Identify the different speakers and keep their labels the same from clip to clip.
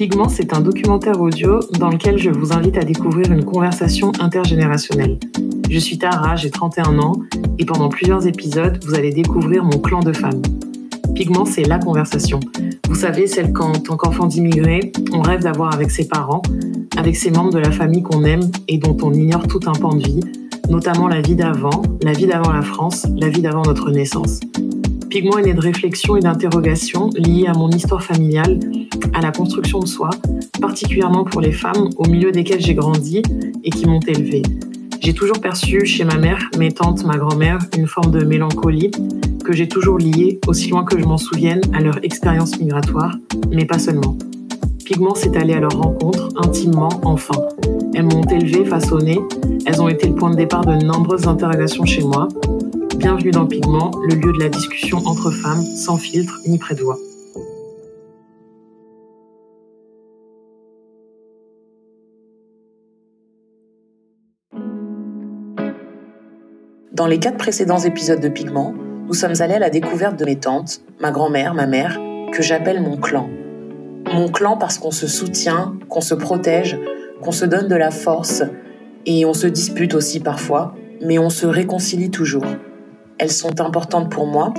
Speaker 1: Pigment, c'est un documentaire audio dans lequel je vous invite à découvrir une conversation intergénérationnelle. Je suis Tara, j'ai 31 ans, et pendant plusieurs épisodes, vous allez découvrir mon clan de femmes. Pigment, c'est la conversation. Vous savez, celle qu'en tant qu'enfant d'immigrés, on rêve d'avoir avec ses parents, avec ses membres de la famille qu'on aime et dont on ignore tout un pan de vie, notamment la vie d'avant, la vie d'avant la France, la vie d'avant notre naissance. Pigment est né de réflexion et d'interrogations liées à mon histoire familiale, à la construction de soi, particulièrement pour les femmes au milieu desquelles j'ai grandi et qui m'ont élevée. J'ai toujours perçu chez ma mère, mes tantes, ma grand-mère, une forme de mélancolie que j'ai toujours liée, aussi loin que je m'en souvienne, à leur expérience migratoire, mais pas seulement. Pigment s'est allé à leur rencontre, intimement, enfin. Elles m'ont élevée, façonnée, elles ont été le point de départ de nombreuses interrogations chez moi, Bienvenue dans Pigment, le lieu de la discussion entre femmes, sans filtre ni près de voix. Dans les quatre précédents épisodes de Pigment, nous sommes allés à la découverte de mes tantes, ma grand-mère, ma mère, que j'appelle mon clan. Mon clan parce qu'on se soutient, qu'on se protège, qu'on se donne de la force, et on se dispute aussi parfois, mais on se réconcilie toujours. Elles sont importantes pour moi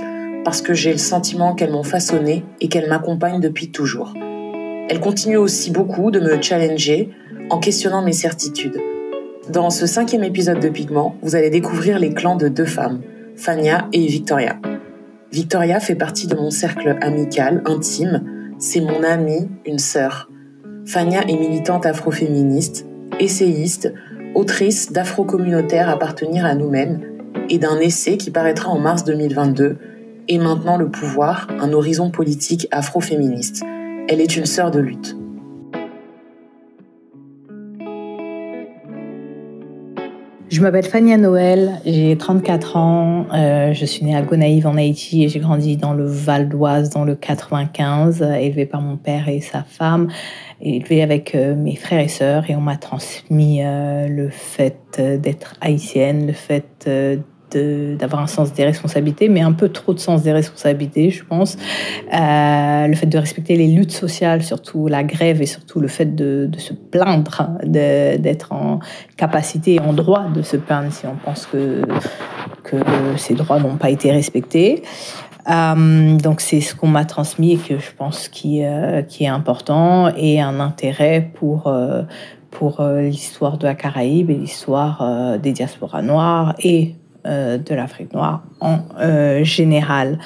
Speaker 1: parce que j'ai le sentiment qu'elles m'ont façonné et qu'elles m'accompagnent depuis toujours. Elles continuent aussi beaucoup de me challenger en questionnant mes certitudes. Dans ce cinquième épisode de Pigment, vous allez découvrir les clans de deux femmes, Fania et Victoria. Victoria fait partie de mon cercle amical, intime. C'est mon amie, une sœur. Fania est militante afroféministe, essayiste, autrice d'afro-communautaire appartenir à nous-mêmes et d'un essai qui paraîtra en mars 2022, Et maintenant le pouvoir, un horizon politique afroféministe. Elle est une sœur de lutte.
Speaker 2: Je m'appelle Fania Noël, j'ai 34 ans, euh, je suis née à Gonaïve en Haïti et j'ai grandi dans le Val d'Oise dans le 95, élevée par mon père et sa femme, élevée avec euh, mes frères et sœurs et on m'a transmis euh, le fait d'être haïtienne, le fait d'avoir un sens des responsabilités, mais un peu trop de sens des responsabilités, je pense. Euh, le fait de respecter les luttes sociales, surtout la grève et surtout le fait de, se plaindre, d'être en capacité et en droit de se plaindre si on pense que, ces droits n'ont pas été respectés. Euh, donc c'est ce qu'on m'a transmis et que je pense qui, euh, est important et un intérêt pour, pour l'histoire de la Caraïbe et l'histoire des diasporas noires et de l'Afrique noire en euh, général.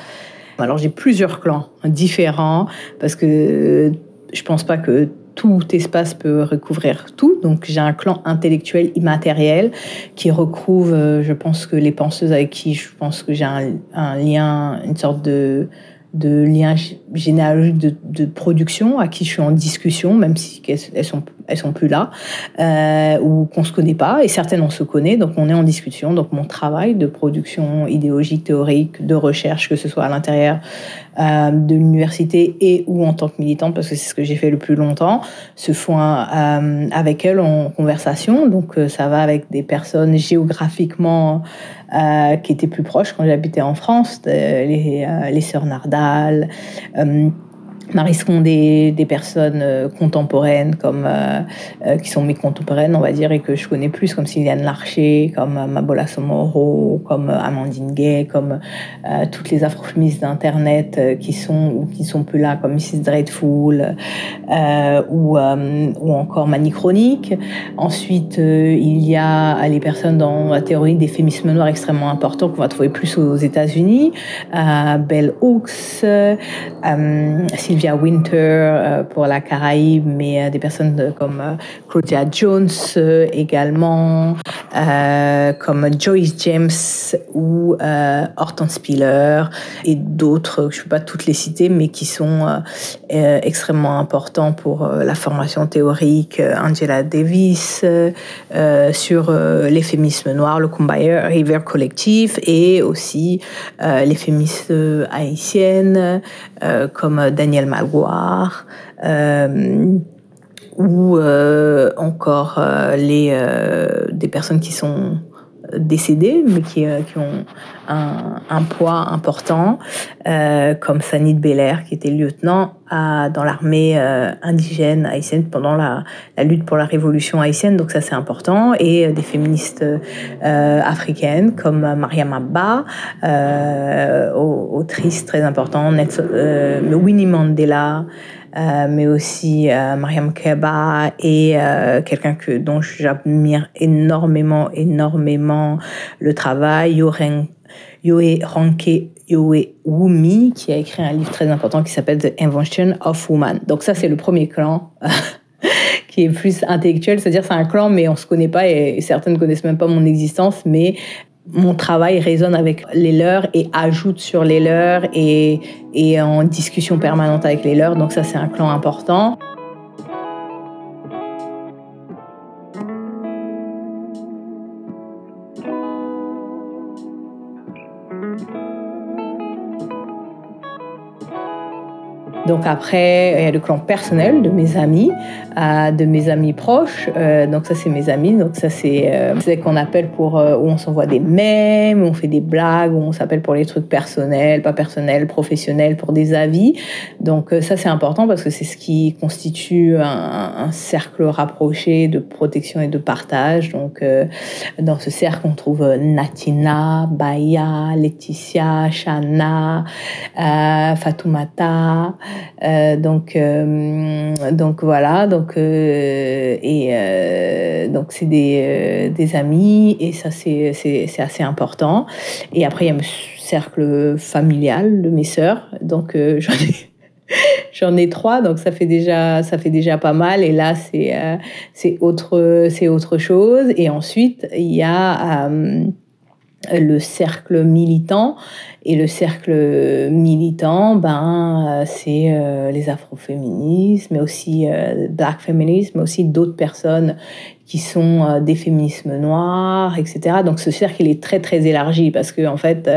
Speaker 2: Alors j'ai plusieurs clans différents parce que je pense pas que tout espace peut recouvrir tout. Donc j'ai un clan intellectuel immatériel qui recouvre, euh, je pense que les penseuses avec qui je pense que j'ai un, lien, une sorte de, de lien généalogique de, de, production à qui je suis en discussion, même si elles sont elles sont plus là, euh, ou qu'on se connaît pas, et certaines on se connaît, donc on est en discussion. Donc mon travail de production idéologique, théorique, de recherche, que ce soit à l'intérieur euh, de l'université et ou en tant que militante, parce que c'est ce que j'ai fait le plus longtemps, se font euh, avec elles en conversation. Donc ça va avec des personnes géographiquement qui étaient plus proches quand j'habitais en France, les sœurs Nardal. Scondé, des personnes euh, contemporaines comme euh, euh, qui sont mes contemporaines, on va dire, et que je connais plus, comme Sylviane Larcher, comme Mabola Somoro, comme Amandine Gay, comme toutes les afroféministes d'internet qui sont ou qui sont plus là, comme Mrs Dreadful ou ou encore Mani Chronique. Ensuite, il y a les personnes dans la théorie des féminismes noirs extrêmement importants qu'on va trouver plus aux États-Unis, Bell Hooks, Sylvia Winter euh, pour la Caraïbe, mais euh, des personnes comme euh, Claudia Jones également, comme Joyce James ou Hortense Spiller et d'autres, je ne peux pas toutes les citer, mais qui sont extrêmement importants pour la formation théorique. Angela Davis sur les féminismes noirs, le Kumbaya River Collectif et aussi les féministes haïtiennes comme Daniel Magoire, euh, ou euh, encore euh, les, des personnes qui sont décédées, mais qui, qui ont un, poids important, euh, comme Sanit Belair, qui était lieutenant dans l'armée euh, indigène haïtienne pendant la, la, lutte pour la révolution haïtienne, donc ça c'est important, et des féministes africaines comme Mariam Abba, autrice très importante, Winnie Mandela, euh, mais aussi euh, Mariam Keba et euh, quelqu'un que dont j'admire énormément, énormément le travail, Yoren, Yoe Ranke Yoe Wumi, qui a écrit un livre très important qui s'appelle The Invention of Woman. Donc ça, c'est le premier clan. qui est plus intellectuel, c'est-à-dire c'est un clan, mais on se connaît pas et certains ne connaissent même pas mon existence, mais mon travail résonne avec les leurs et ajoute sur les leurs et est en discussion permanente avec les leurs. Donc ça, c'est un clan important. Donc après, il y a le clan personnel de mes amis, euh, de mes amis proches. Euh, donc ça, c'est mes amis. Donc ça, c'est euh, ce qu'on appelle pour où on s'envoie des mèmes, où on fait des blagues, où on s'appelle pour les trucs personnels, pas personnels, professionnels, pour des avis. Donc ça, c'est important parce que c'est ce qui constitue un, un, cercle rapproché de protection et de partage. Donc dans ce cercle, on trouve Natina, Baya, Laetitia, Shana, Fatoumata. Euh, donc, euh, donc voilà. Donc, euh, et donc c'est des, des, amis et ça c'est, c'est, assez important. Et après il y a un cercle familial de mes sœurs. Donc j'en ai J'en ai trois, donc ça fait déjà, ça fait déjà pas mal. Et là, c'est c'est autre, c'est autre chose. Et ensuite, il y a le cercle militant. Et le cercle militant, ben, euh, c'est euh, les afroféministes, mais aussi euh, black feminism, mais aussi d'autres personnes qui sont des féminismes noirs, etc. Donc ce cercle il est très très élargi parce que en fait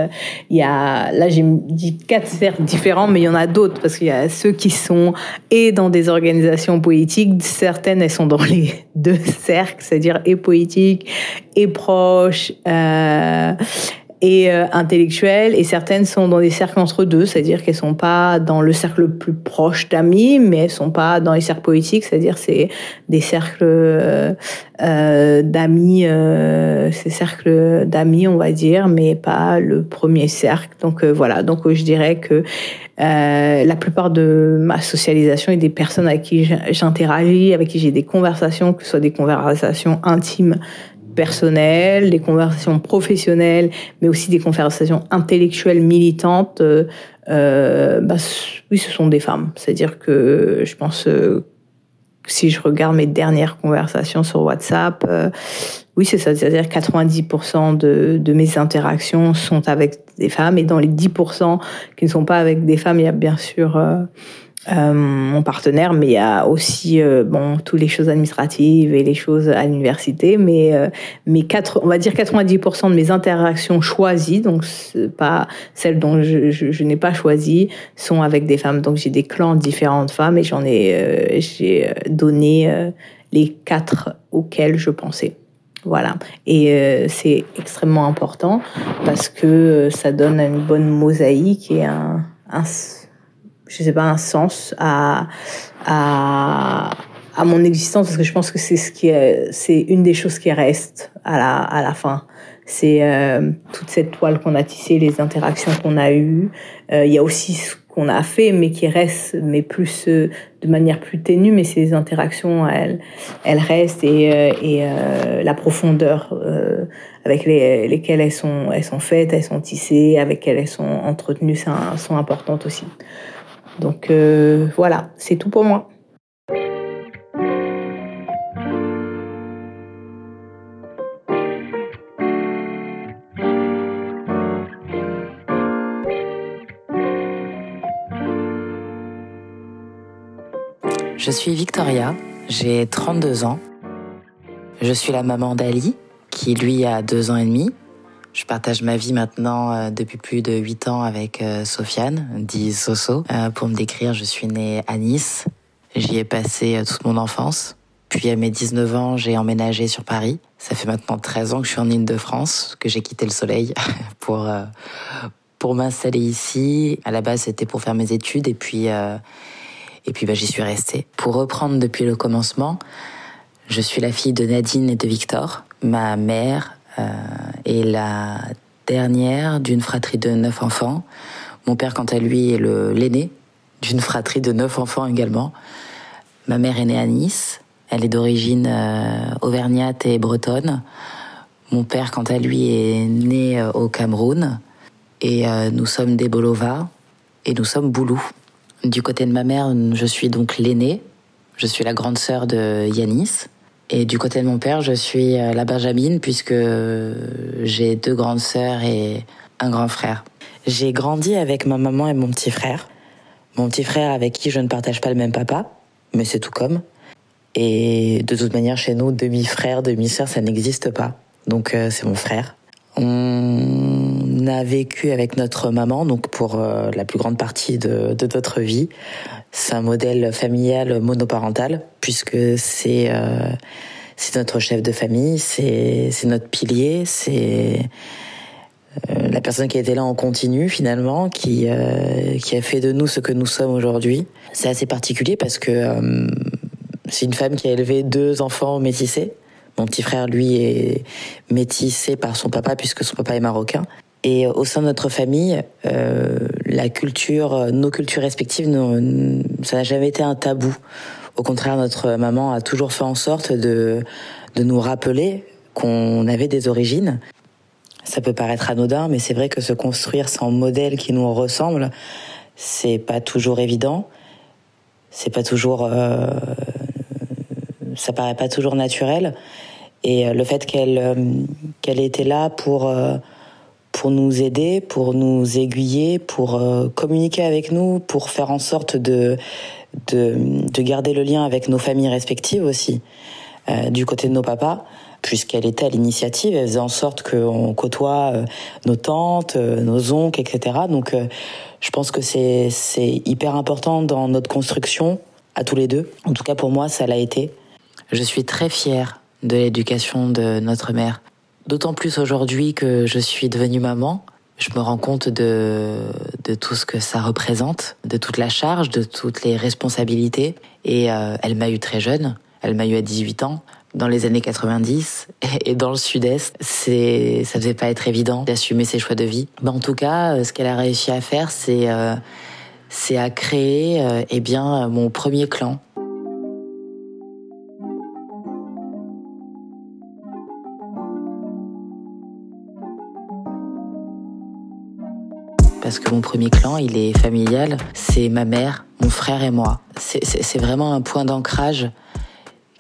Speaker 2: il y a là j'ai dit quatre cercles différents, mais il y en a d'autres parce qu'il y a ceux qui sont et dans des organisations politiques, certaines elles sont dans les deux cercles, c'est-à-dire et politiques et proches. Euh, et euh, intellectuelles, et certaines sont dans des cercles entre deux, c'est-à-dire qu'elles sont pas dans le cercle le plus proche d'amis, mais elles sont pas dans les cercles politiques, c'est-à-dire c'est des cercles euh, euh d'amis, euh, ces cercles d'amis, on va dire, mais pas le premier cercle. Donc euh, voilà, donc je dirais que la plupart de ma socialisation est des personnes avec qui j'interagis, avec qui j'ai des conversations, que ce soit des conversations intimes personnelles, des conversations professionnelles, mais aussi des conversations intellectuelles militantes, euh, euh bah, oui, ce sont des femmes. C'est-à-dire que je pense euh, si je regarde mes dernières conversations sur WhatsApp, oui, c'est ça. C'est-à-dire 90% de, mes interactions sont avec des femmes et dans les 10% qui ne sont pas avec des femmes, il y a bien sûr mon partenaire, mais il y a aussi euh, bon toutes les choses administratives et les choses à l'université, mais euh, mais quatre, on va dire 90% de mes interactions choisies, donc pas celles dont je, je, je n'ai pas choisi, sont avec des femmes. Donc j'ai des clans différentes femmes et j'en ai j'ai donné les quatre auxquels je pensais. Voilà. Et c'est extrêmement important parce que ça donne une bonne mosaïque et un, un je sais pas, un sens à, à, à mon existence parce que je pense que c'est ce qui est, c'est une des choses qui reste à la, à la fin. C'est euh, toute cette toile qu'on a tissée, les interactions qu'on a eues. Euh, il y a aussi ce qu'on a fait, mais qui reste, mais plus euh, de manière plus ténue. Mais ces interactions, elles, elles restent et, euh, et euh, la profondeur avec les, lesquelles elles sont, elles sont faites, elles sont tissées, avec lesquelles elles sont entretenues, sont, sont importantes aussi. Donc euh, voilà, c'est tout pour moi.
Speaker 3: Je suis Victoria, j'ai 32 ans. Je suis la maman d'Ali, qui lui a deux ans et demi. Je partage ma vie maintenant euh, depuis plus de 8 ans avec euh, Sofiane, dit Soso. Euh, pour me décrire, je suis née à Nice. J'y ai passé toute mon enfance. Depuis mes 19 ans, j'ai emménagé sur Paris. Ça fait maintenant 13 ans que je suis en Ile-de-France, que j'ai quitté le soleil pour pour m'installer ici. À la base, c'était pour faire mes études et puis et puis bah, j'y suis restée. Pour reprendre depuis le commencement, je suis la fille de Nadine et de Victor. Ma mère euh, est la dernière d'une fratrie de neuf enfants. Mon père, quant à lui, est l'aîné d'une fratrie de neuf enfants également. Ma mère est née à Nice. Elle est d'origine euh, auvergnate et bretonne. Mon père, quant à lui, est né euh, au Cameroun. Et nous sommes des Bolova et nous sommes Boulou. Du côté de ma mère, je suis donc l'aînée. Je suis la grande sœur de Yanis. Et du côté de mon père, je suis la Benjamine puisque j'ai deux grandes sœurs et un grand frère. J'ai grandi avec ma maman et mon petit frère. Mon petit frère avec qui je ne partage pas le même papa, mais c'est tout comme. Et de toute manière, chez nous, demi-frère, demi-sœur, ça n'existe pas. Donc euh, c'est mon frère. On a vécu avec notre maman, donc pour euh, la plus grande partie de notre vie. C'est un modèle familial monoparental, puisque c'est euh, notre chef de famille, c'est notre pilier, c'est euh, la personne qui était là en continu finalement, qui euh, qui a fait de nous ce que nous sommes aujourd'hui. C'est assez particulier parce que c'est une femme qui a élevé deux enfants métissés. Mon petit frère, lui, est métissé par son papa puisque son papa est marocain. Et au sein de notre famille, euh, la culture, nos cultures respectives, ça n'a jamais été un tabou. Au contraire, notre maman a toujours fait en sorte de, de nous rappeler qu'on avait des origines. Ça peut paraître anodin, mais c'est vrai que se construire sans modèle qui nous ressemble, c'est pas toujours évident. C'est pas toujours, euh, ça paraît pas toujours naturel. Et le fait qu'elle euh, qu'elle était là pour euh, pour nous aider, pour nous aiguiller, pour euh, communiquer avec nous, pour faire en sorte de, de, de garder le lien avec nos familles respectives aussi, euh, du côté de nos papas, puisqu'elle était à l'initiative, elle faisait en sorte qu'on côtoie euh, nos tantes, nos oncles, etc. Donc je pense que c'est hyper important dans notre construction à tous les deux. En tout cas pour moi, ça l'a été. Je suis très fière de l'éducation de notre mère. D'autant plus aujourd'hui que je suis devenue maman, je me rends compte de, de tout ce que ça représente, de toute la charge, de toutes les responsabilités. Et euh, elle m'a eu très jeune, elle m'a eu à 18 ans, dans les années 90, et dans le sud-est, c'est, ça devait pas être évident d'assumer ses choix de vie. Mais en tout cas, ce qu'elle a réussi à faire, c'est, euh, c'est à créer, euh, eh bien, mon premier clan. Parce que mon premier clan, il est familial. C'est ma mère, mon frère et moi. C'est vraiment un point d'ancrage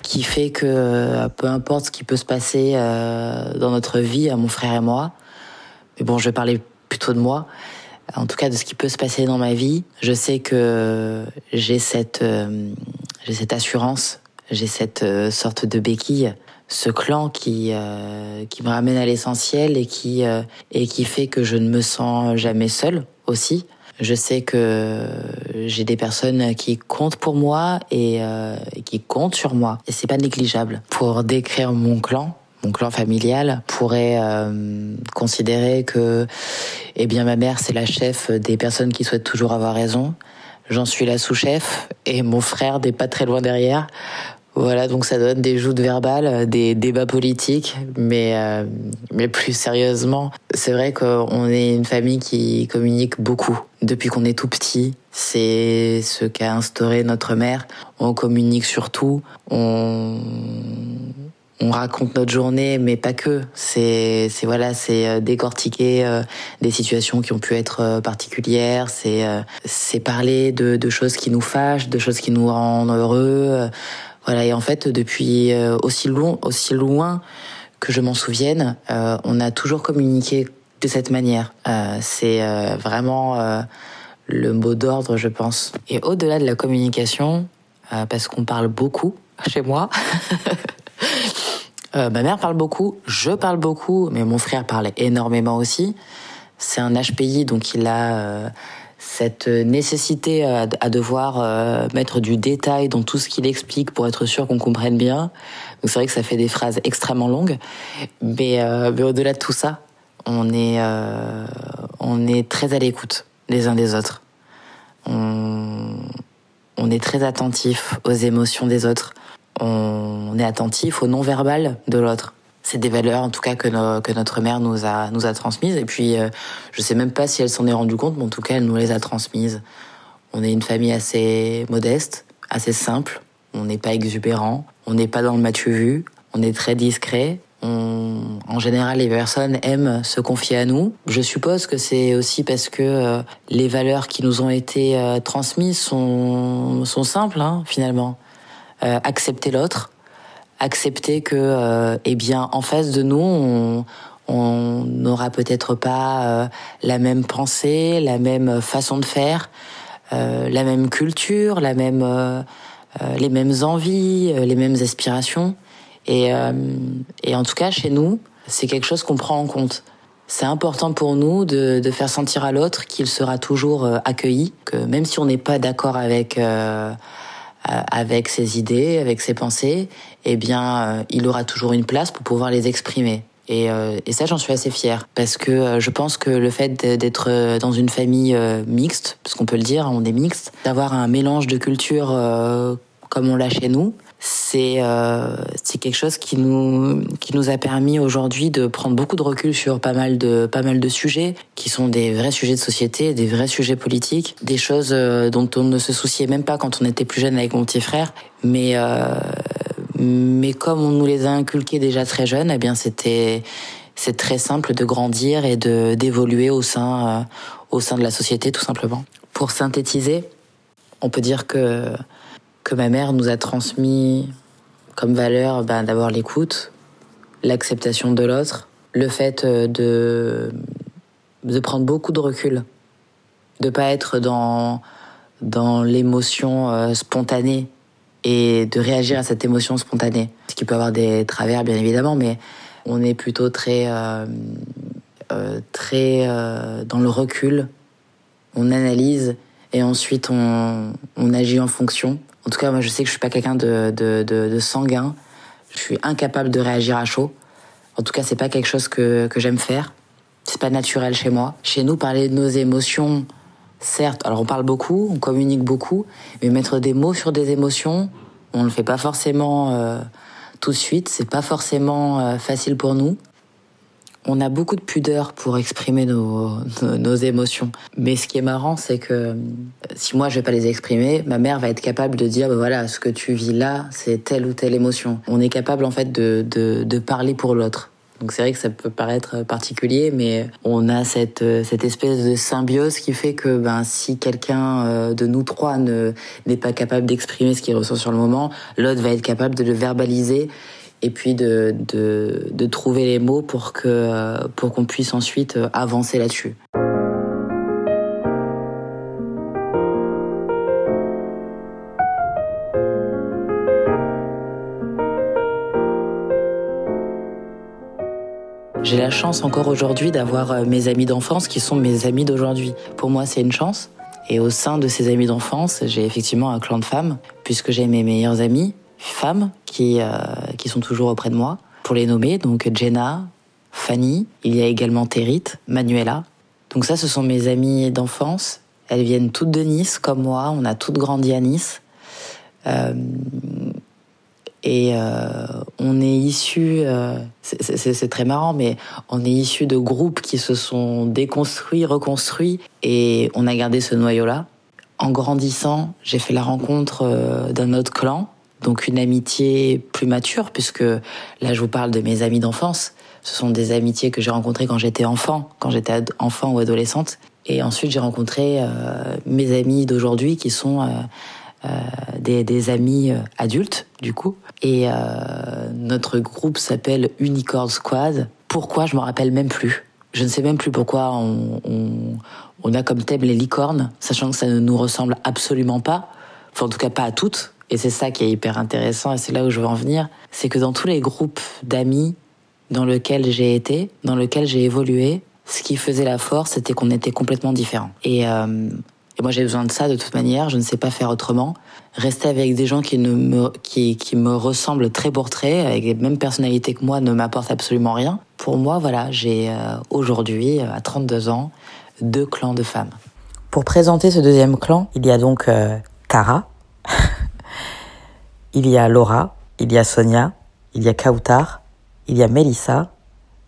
Speaker 3: qui fait que euh, peu importe ce qui peut se passer euh, dans notre vie, à mon frère et moi, mais bon, je vais parler plutôt de moi, en tout cas de ce qui peut se passer dans ma vie, je sais que j'ai cette, euh, j'ai cette assurance, j'ai cette sorte de béquille ce clan qui euh, qui me ramène à l'essentiel et qui euh, et qui fait que je ne me sens jamais seule aussi. Je sais que j'ai des personnes qui comptent pour moi et, euh, qui comptent sur moi et c'est pas négligeable. Pour décrire mon clan, mon clan familial pourrait euh, considérer que eh bien ma mère c'est la chef des personnes qui souhaitent toujours avoir raison. J'en suis la sous-chef et mon frère n'est pas très loin derrière. Voilà, donc ça donne des joutes verbales, des débats politiques, mais euh, mais plus sérieusement, c'est vrai qu'on est une famille qui communique beaucoup depuis qu'on est tout petit. C'est ce qu'a instauré notre mère. On communique surtout, on on raconte notre journée, mais pas que. C'est, c'est voilà, c'est décortiquer euh, des situations qui ont pu être euh, particulières. C'est, euh, c'est parler de, de choses qui nous fâchent, de choses qui nous rendent heureux. Voilà, et en fait, depuis aussi loin, aussi loin que je m'en souvienne, euh, on a toujours communiqué de cette manière. Euh, c'est euh, vraiment le mot d'ordre, je pense. Et au-delà de la communication, parce qu'on parle beaucoup chez moi. ma mère parle beaucoup, je parle beaucoup, mais mon frère parle énormément aussi. C'est un HPI, donc il a cette nécessité à, devoir mettre du détail dans tout ce qu'il explique pour être sûr qu'on comprenne bien. Donc c'est vrai que ça fait des phrases extrêmement longues, mais, mais au-delà de tout ça, on est on est très à l'écoute les uns des autres. On est très attentif aux émotions des autres. On est attentif au non-verbal de l'autre. C'est des valeurs, en tout cas, que, notre mère nous a, nous a transmises. Et puis, euh, je sais même pas si elle s'en est rendue compte, mais en tout cas, elle nous les a transmises. On est une famille assez modeste, assez simple. On n'est pas exubérant. On n'est pas dans le match vu. On est très discret. En général, les personnes aiment se confier à nous. Je suppose que c'est aussi parce que euh, les valeurs qui nous ont été euh, transmises sont, sont simples, hein, finalement. Euh, accepter l'autre, accepter que, eh bien, en face de nous, on n'aura peut-être pas la même pensée, la même façon de faire, la même culture, la même, les mêmes envies, les mêmes aspirations. Et, euh, et en tout cas, chez nous, c'est quelque chose qu'on prend en compte. C'est important pour nous de, de faire sentir à l'autre qu'il sera toujours euh, accueilli, que même si on n'est pas d'accord avec euh, avec ses idées, avec ses pensées, eh bien, il aura toujours une place pour pouvoir les exprimer. Et, et ça, j'en suis assez fière parce que je pense que le fait d'être dans une famille mixte, parce qu'on peut le dire, on est mixte, d'avoir un mélange de cultures comme on l'a chez nous, c'est euh, c'est quelque chose qui nous qui nous a permis aujourd'hui de prendre beaucoup de recul sur pas mal de pas mal de sujets qui sont des vrais sujets de société, des vrais sujets politiques, des choses euh, dont on ne se souciait même pas quand on était plus jeune avec mon petit frère, mais euh, mais comme on nous les a inculqués déjà très jeunes, eh bien c'était c'est très simple de grandir et de d'évoluer au sein au sein de la société tout simplement. Pour synthétiser, on peut dire que que ma mère nous a transmis comme valeur ben, d'avoir l'écoute, l'acceptation de l'autre, le fait euh, de, de prendre beaucoup de recul, de pas être dans, dans l'émotion euh, spontanée et de réagir à cette émotion spontanée. Ce qui peut avoir des travers, bien évidemment, mais on est plutôt très, euh, très dans le recul. On analyse et ensuite on, on agit en fonction. En tout cas, moi, je sais que je suis pas quelqu'un de, de, de, sanguin. Je suis incapable de réagir à chaud. En tout cas, c'est pas quelque chose que, que j'aime faire. C'est pas naturel chez moi. Chez nous, parler de nos émotions, certes, alors on parle beaucoup, on communique beaucoup, mais mettre des mots sur des émotions, on le fait pas forcément euh, tout de suite. C'est pas forcément euh, facile pour nous on a beaucoup de pudeur pour exprimer nos, émotions. Mais ce qui est marrant, c'est que euh, si moi je vais pas les exprimer, ma mère va être capable de dire, bah voilà, ce que tu vis là, c'est telle ou telle émotion. On est capable en fait de, parler pour l'autre. Donc c'est vrai que ça peut paraître particulier, mais on a cette, cette espèce de symbiose qui fait que ben, si quelqu'un euh, de nous trois ne n'est pas capable d'exprimer ce qu'il ressent sur le moment, l'autre va être capable de le verbaliser et puis de, de, trouver les mots pour pour qu'on puisse ensuite euh, avancer là-dessus. J'ai la chance encore aujourd'hui d'avoir euh, mes amis d'enfance qui sont mes amis d'aujourd'hui. Pour moi, c'est une chance. Et au sein de ces amis d'enfance, j'ai effectivement un clan de femmes, puisque j'ai mes meilleures amies, femmes qui, euh, qui sont toujours auprès de moi. Pour les nommer, donc Jenna, Fanny, il y a également Terit, Manuela. Donc ça, ce sont mes amies d'enfance. Elles viennent toutes de Nice, comme moi. On a toutes grandi à Nice. Euh, et euh, on est issu, euh, c'est très marrant, mais on est issu de groupes qui se sont déconstruits, reconstruits, et on a gardé ce noyau-là. En grandissant, j'ai fait la rencontre d'un autre clan donc une amitié plus mature, puisque là je vous parle de mes amis d'enfance. Ce sont des amitiés que j'ai rencontrées quand j'étais enfant, quand j'étais enfant ou adolescente. Et ensuite j'ai rencontré euh, mes amis d'aujourd'hui qui sont euh, euh, des, des, amis adultes du coup. Et notre groupe s'appelle Unicorn Squad. Pourquoi je me rappelle même plus. Je ne sais même plus pourquoi on, on, on a comme thème les licornes, sachant que ça ne nous ressemble absolument pas. Enfin en tout cas pas à toutes et c'est ça qui est hyper intéressant et c'est là où je veux en venir, c'est que dans tous les groupes d'amis dans lesquels j'ai été, dans lesquels j'ai évolué, ce qui faisait la force, c'était qu'on était complètement différents. Et, euh, moi, j'ai besoin de ça de toute manière. Je ne sais pas faire autrement. Rester avec des gens qui ne me, qui, qui me ressemblent très pour trait, avec les mêmes personnalités que moi, ne m'apporte absolument rien. Pour moi, voilà, j'ai euh, aujourd'hui, euh, à 32 ans, deux clans de femmes. Pour présenter ce deuxième clan, il y a donc euh, Tara, il y a Laura, il y a Sonia, il y a Kautar, il y a Melissa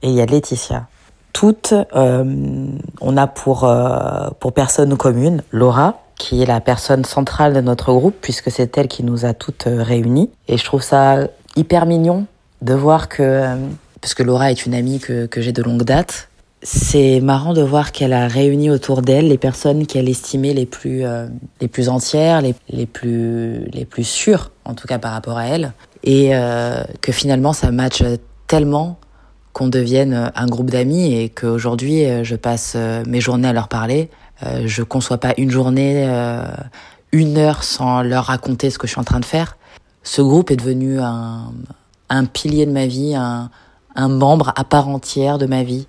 Speaker 3: et il y a Laetitia toutes, euh, on a pour, euh, pour personne commune Laura, qui est la personne centrale de notre groupe, puisque c'est elle qui nous a toutes euh, réunies. Et je trouve ça hyper mignon de voir que, puisque Laura est une amie que, que j'ai de longue date, c'est marrant de voir qu'elle a réuni autour d'elle les personnes qu'elle estimait les plus, les plus entières, les, les, plus, les plus sûres, en tout cas par rapport à elle. Et que finalement, ça match tellement qu'on devienne euh, un groupe d'amis et qu'aujourd'hui euh, je passe euh, mes journées à leur parler. Je conçois pas une journée, une heure sans leur raconter ce que je suis en train de faire. Ce groupe est devenu un, un pilier de ma vie, un, un membre à part entière de ma vie.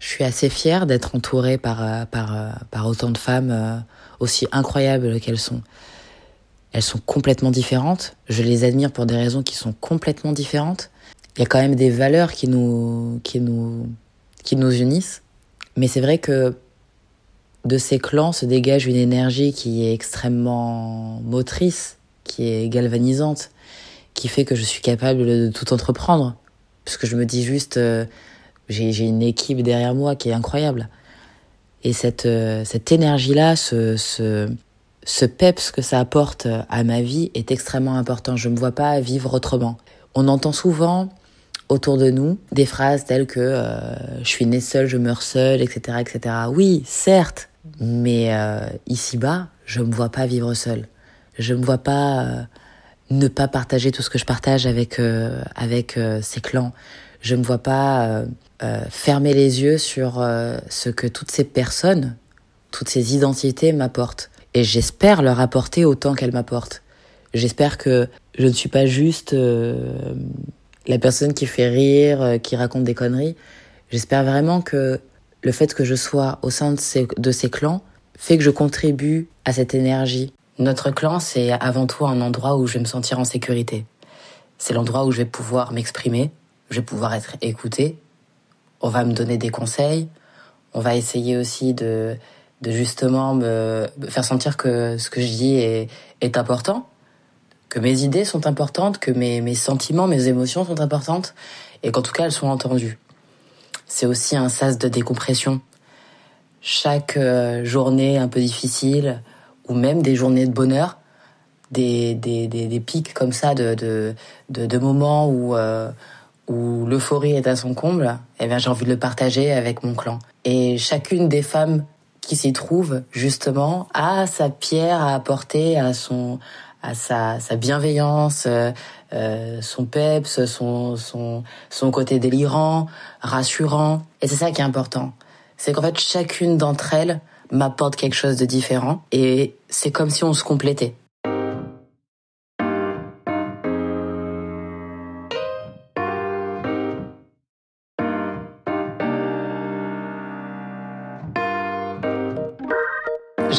Speaker 3: Je suis assez fière d'être entourée par, par, par autant de femmes aussi incroyables qu'elles sont. Elles sont complètement différentes. Je les admire pour des raisons qui sont complètement différentes il y a quand même des valeurs qui nous, qui nous, qui nous unissent. Mais c'est vrai que de ces clans se dégage une énergie qui est extrêmement motrice, qui est galvanisante, qui fait que je suis capable de tout entreprendre. Parce que je me dis juste, euh, j'ai une équipe derrière moi qui est incroyable. Et cette, euh, cette énergie-là, ce, ce, ce peps que ça apporte à ma vie est extrêmement important. Je ne me vois pas vivre autrement. On entend souvent autour de nous des phrases telles que euh, je suis né seul, je meurs seul, etc., etc. Oui, certes, mais euh, ici-bas, je me vois pas vivre seul. Je me vois pas ne pas partager tout ce que je partage avec avec ces clans. Je me vois pas fermer les yeux sur ce que toutes ces personnes, toutes ces identités m'apportent. Et j'espère leur apporter autant qu'elles m'apportent. J'espère que je ne suis pas juste la personne qui fait rire, euh, qui raconte des conneries. J'espère vraiment que le fait que je sois au sein de ces, de ces clans fait que je contribue à cette énergie. Notre clan, c'est avant tout un endroit où je vais me sentir en sécurité. C'est l'endroit où je vais pouvoir m'exprimer, je vais pouvoir être écouté. On va me donner des conseils. On va essayer aussi de, justement me faire sentir que ce que je dis est, est important que mes idées sont importantes, que mes, mes sentiments, mes émotions sont importantes, et qu'en tout cas elles sont entendues. C'est aussi un sas de décompression. Chaque euh, journée un peu difficile, ou même des journées de bonheur, des, des, des, pics comme ça de, de, de, moments où, euh, où l'euphorie est à son comble, eh bien, j'ai envie de le partager avec mon clan. Et chacune des femmes qui s'y trouvent, justement, a sa pierre à apporter à son, sa, sa bienveillance, euh, euh, son peps, son, son, son côté délirant, rassurant. Et c'est ça qui est important. C'est qu'en fait, chacune d'entre elles m'apporte quelque chose de différent et c'est comme si on se complétait.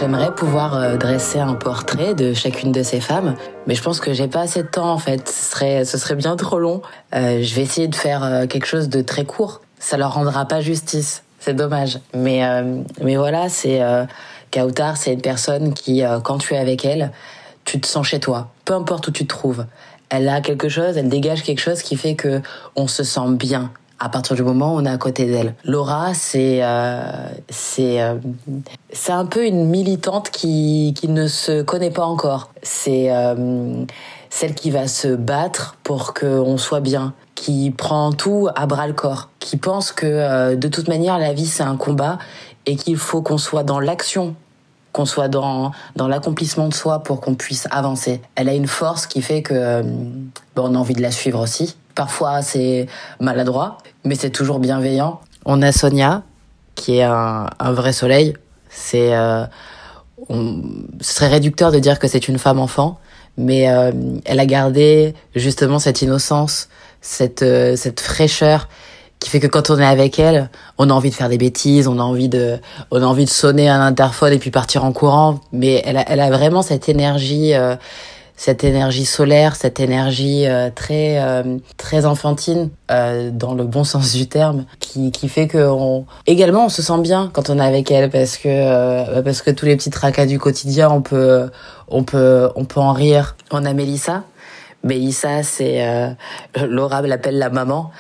Speaker 3: J'aimerais pouvoir euh, dresser un portrait de chacune de ces femmes, mais je pense que j'ai pas assez de temps en fait. Ce serait, bien trop long. Euh, je vais essayer de faire euh, quelque chose de très court. Ça leur rendra pas justice. C'est dommage. Mais, mais voilà, c'est Kautar, c'est une personne qui, quand tu es avec elle, tu te sens chez toi, peu importe où tu te trouves. Elle a quelque chose, elle dégage quelque chose qui fait que on se sent bien à partir du moment où on est à côté d'elle. Laura, c'est euh, c'est euh, c'est un peu une militante qui qui ne se connaît pas encore. C'est euh, celle qui va se battre pour qu'on soit bien, qui prend tout à bras le corps, qui pense que euh, de toute manière la vie c'est un combat et qu'il faut qu'on soit dans l'action qu'on soit dans, dans l'accomplissement de soi pour qu'on puisse avancer. Elle a une force qui fait que euh, bon, on a envie de la suivre aussi. Parfois c'est maladroit, mais c'est toujours bienveillant. On a Sonia, qui est un, vrai soleil. C'est, euh, on, ce serait réducteur de dire que c'est une femme enfant, mais euh, elle a gardé justement cette innocence, cette, euh, cette fraîcheur qui fait que quand on est avec elle, on a envie de faire des bêtises, on a envie de, on a envie de sonner un interphone et puis partir en courant. Mais elle a, elle a vraiment cette énergie, euh, cette énergie solaire, cette énergie euh, très, euh, très enfantine dans le bon sens du terme, qui, qui fait que on, également on se sent bien quand on est avec elle parce que, parce que tous les petits tracas du quotidien, on peut, on peut, on peut en rire. On a Mélissa. Mélissa, c'est Laura l'appelle la maman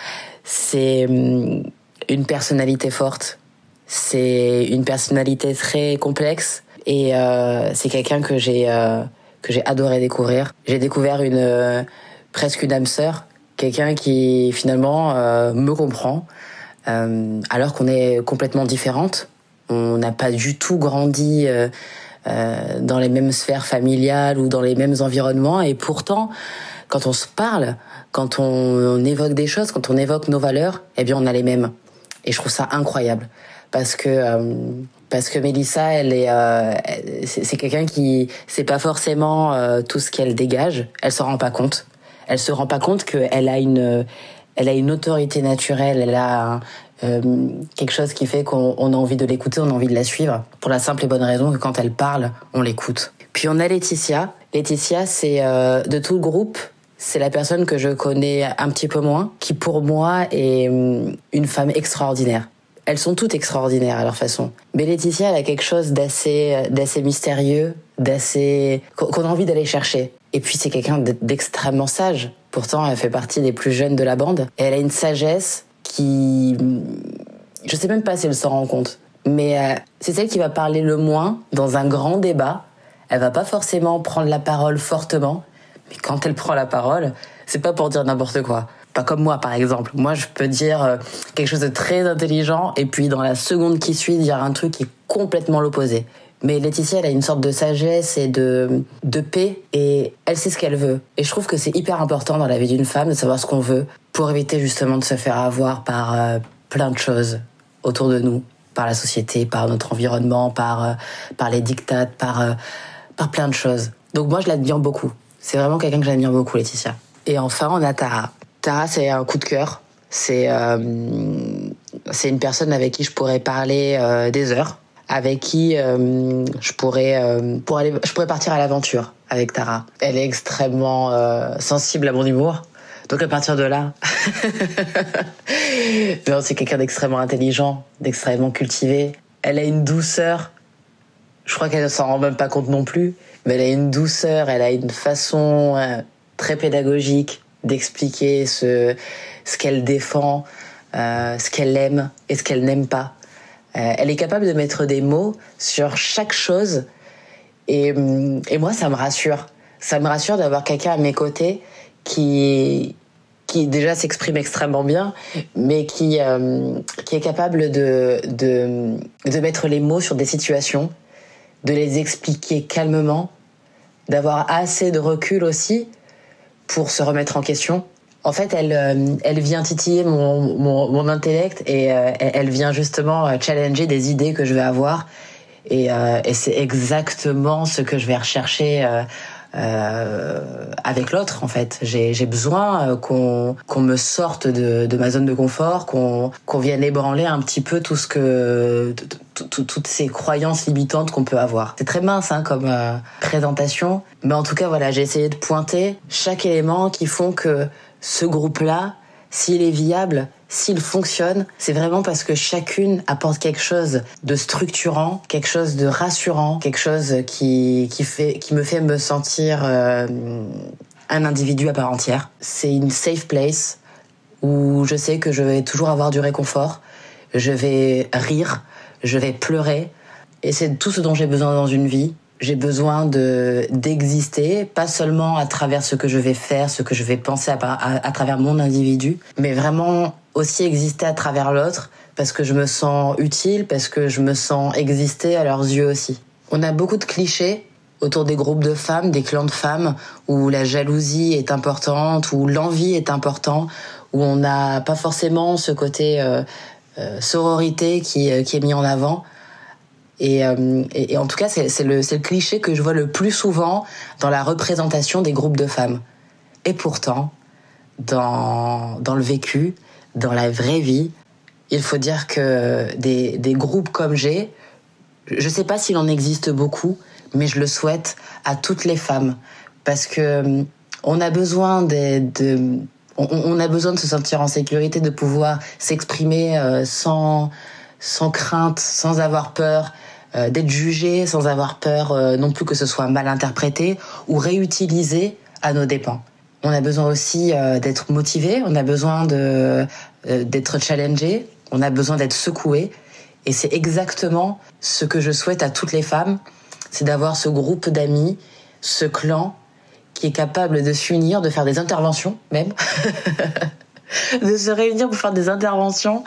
Speaker 3: c'est hum, une personnalité forte. C'est une personnalité très complexe et euh, c'est quelqu'un que j'ai euh, que j'ai adoré découvrir. J'ai découvert une euh, presque une âme sœur, quelqu'un qui finalement me comprend alors qu'on est complètement différentes. On n'a pas du tout grandi dans les mêmes sphères familiales ou dans les mêmes environnements et pourtant quand on se parle, quand on, évoque des choses, quand on évoque nos valeurs, eh bien on a les mêmes. Et je trouve ça incroyable parce que euh, parce que Mélissa, elle est euh, c'est quelqu'un qui c'est pas forcément euh, tout ce qu'elle dégage. Elle s'en rend pas compte. Elle se rend pas compte qu'elle a une elle a une autorité naturelle. Elle a quelque chose qui fait qu'on a envie de l'écouter, on a envie de la suivre. Pour la simple et bonne raison que quand elle parle, on l'écoute. Puis on a Laetitia. Laetitia, c'est de tout le groupe, c'est la personne que je connais un petit peu moins, qui pour moi est hum, une femme extraordinaire. Elles sont toutes extraordinaires à leur façon. Mais Laetitia, elle a quelque chose d'assez, d'assez mystérieux, d'assez, qu'on a envie d'aller chercher. Et puis c'est quelqu'un d'extrêmement sage. Pourtant, elle fait partie des plus jeunes de la bande. Et elle a une sagesse qui, hum, je sais même pas si elle s'en rend compte. Mais euh, c'est celle qui va parler le moins dans un grand débat. Elle va pas forcément prendre la parole fortement, mais quand elle prend la parole, c'est pas pour dire n'importe quoi. Pas comme moi, par exemple. Moi, je peux dire euh, quelque chose de très intelligent et puis dans la seconde qui suit, dire un truc qui est complètement l'opposé. Mais Laetitia, elle a une sorte de sagesse et de, de paix et elle sait ce qu'elle veut. Et je trouve que c'est hyper important dans la vie d'une femme de savoir ce qu'on veut pour éviter justement de se faire avoir par euh, plein de choses autour de nous, par la société, par notre environnement, par, euh, par les dictates, par, par plein de choses. Donc moi, je l'admire beaucoup. C'est vraiment quelqu'un que j'admire beaucoup, Laetitia. Et enfin, on a Tara. Tara, c'est un coup de cœur. C'est euh, c'est une personne avec qui je pourrais parler euh, des heures, avec qui euh, je pourrais pour aller, je pourrais partir à l'aventure avec Tara. Elle est extrêmement sensible à mon humour. Donc à partir de là, c'est quelqu'un d'extrêmement intelligent, d'extrêmement cultivé. Elle a une douceur. Je crois qu'elle ne s'en rend même pas compte non plus mais elle a une douceur, elle a une façon euh, très pédagogique d'expliquer ce, ce qu'elle défend, euh, ce qu'elle aime et ce qu'elle n'aime pas. Euh, elle est capable de mettre des mots sur chaque chose et, et moi ça me rassure. Ça me rassure d'avoir quelqu'un à mes côtés qui, qui déjà s'exprime extrêmement bien, mais qui, qui est capable de, de, de mettre les mots sur des situations de les expliquer calmement, d'avoir assez de recul aussi pour se remettre en question. En fait, elle, euh, elle vient titiller mon, mon, intellect et euh, elle vient justement euh, challenger des idées que je vais avoir. Et, et c'est exactement ce que je vais rechercher avec l'autre en fait. J'ai besoin euh, qu'on qu'on me sorte de, de, ma zone de confort, qu'on qu'on vienne ébranler un petit peu tout ce que toutes ces croyances limitantes qu'on peut avoir. C'est très mince hein, comme euh, présentation, mais en tout cas voilà, j'ai essayé de pointer chaque élément qui font que ce groupe-là, s'il est viable, s'il fonctionne, c'est vraiment parce que chacune apporte quelque chose de structurant, quelque chose de rassurant, quelque chose qui, qui, fait, qui me fait me sentir euh, un individu à part entière. C'est une safe place où je sais que je vais toujours avoir du réconfort, je vais rire, je vais pleurer, et c'est tout ce dont j'ai besoin dans une vie. J'ai besoin de d'exister, pas seulement à travers ce que je vais faire, ce que je vais penser à, à, travers mon individu, mais vraiment aussi exister à travers l'autre, parce que je me sens utile, parce que je me sens exister à leurs yeux aussi. On a beaucoup de clichés autour des groupes de femmes, des clans de femmes, où la jalousie est importante, où l'envie est importante, où on n'a pas forcément ce côté euh, euh, sororité qui, euh, qui est mis en avant. Et, en tout cas, c'est le, cliché que je vois le plus souvent dans la représentation des groupes de femmes. Et pourtant, dans le vécu, dans la vraie vie, il faut dire que des, des groupes comme j'ai, je ne sais pas s'il en existe beaucoup, mais je le souhaite à toutes les femmes parce que on a besoin de, on, a besoin de se sentir en sécurité, de pouvoir s'exprimer euh, sans, sans crainte, sans avoir peur, euh, d'être jugé, sans avoir peur euh, non plus que ce soit mal interprété ou réutilisé à nos dépens. On a besoin aussi d'être motivé, on a besoin de d'être challengé, on a besoin d'être secoué. Et c'est exactement ce que je souhaite à toutes les femmes, c'est d'avoir ce groupe d'amis, ce clan qui est capable de s'unir, de faire des interventions même, de se réunir pour faire des interventions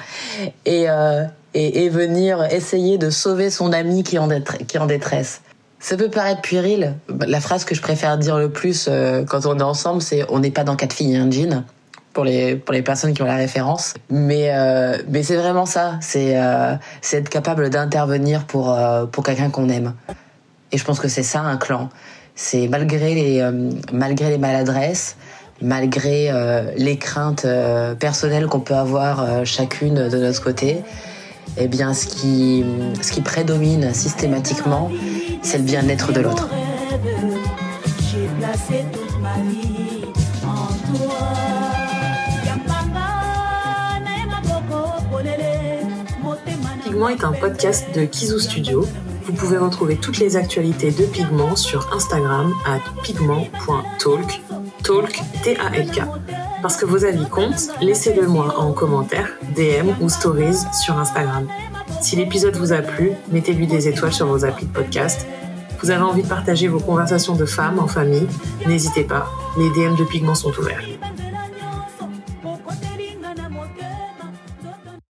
Speaker 3: et, euh, et, et, venir essayer de sauver son ami qui est en détresse. Ça peut paraître puéril. La phrase que je préfère dire le plus euh, quand on est ensemble, c'est on n'est pas dans quatre filles et un jean pour les pour les personnes qui ont la référence. Mais euh, mais c'est vraiment ça. C'est euh, être capable d'intervenir pour euh, pour quelqu'un qu'on aime. Et je pense que c'est ça un clan c'est malgré les euh, malgré les maladresses, malgré euh, les craintes personnelles qu'on peut avoir chacune de notre côté, eh bien ce qui ce qui prédomine systématiquement, c'est le bien-être de l'autre.
Speaker 1: Pigment est un podcast de Kizu Studio vous pouvez retrouver toutes les actualités de Pigment sur Instagram à pigment.talk, talk, T-A-L-K. Parce que vos avis comptent, laissez-le moi en commentaire, DM ou stories sur Instagram. Si l'épisode vous a plu, mettez-lui des étoiles sur vos applis de podcast. Vous avez envie de partager vos conversations de femmes en famille, n'hésitez pas, les DM de Pigment sont ouverts.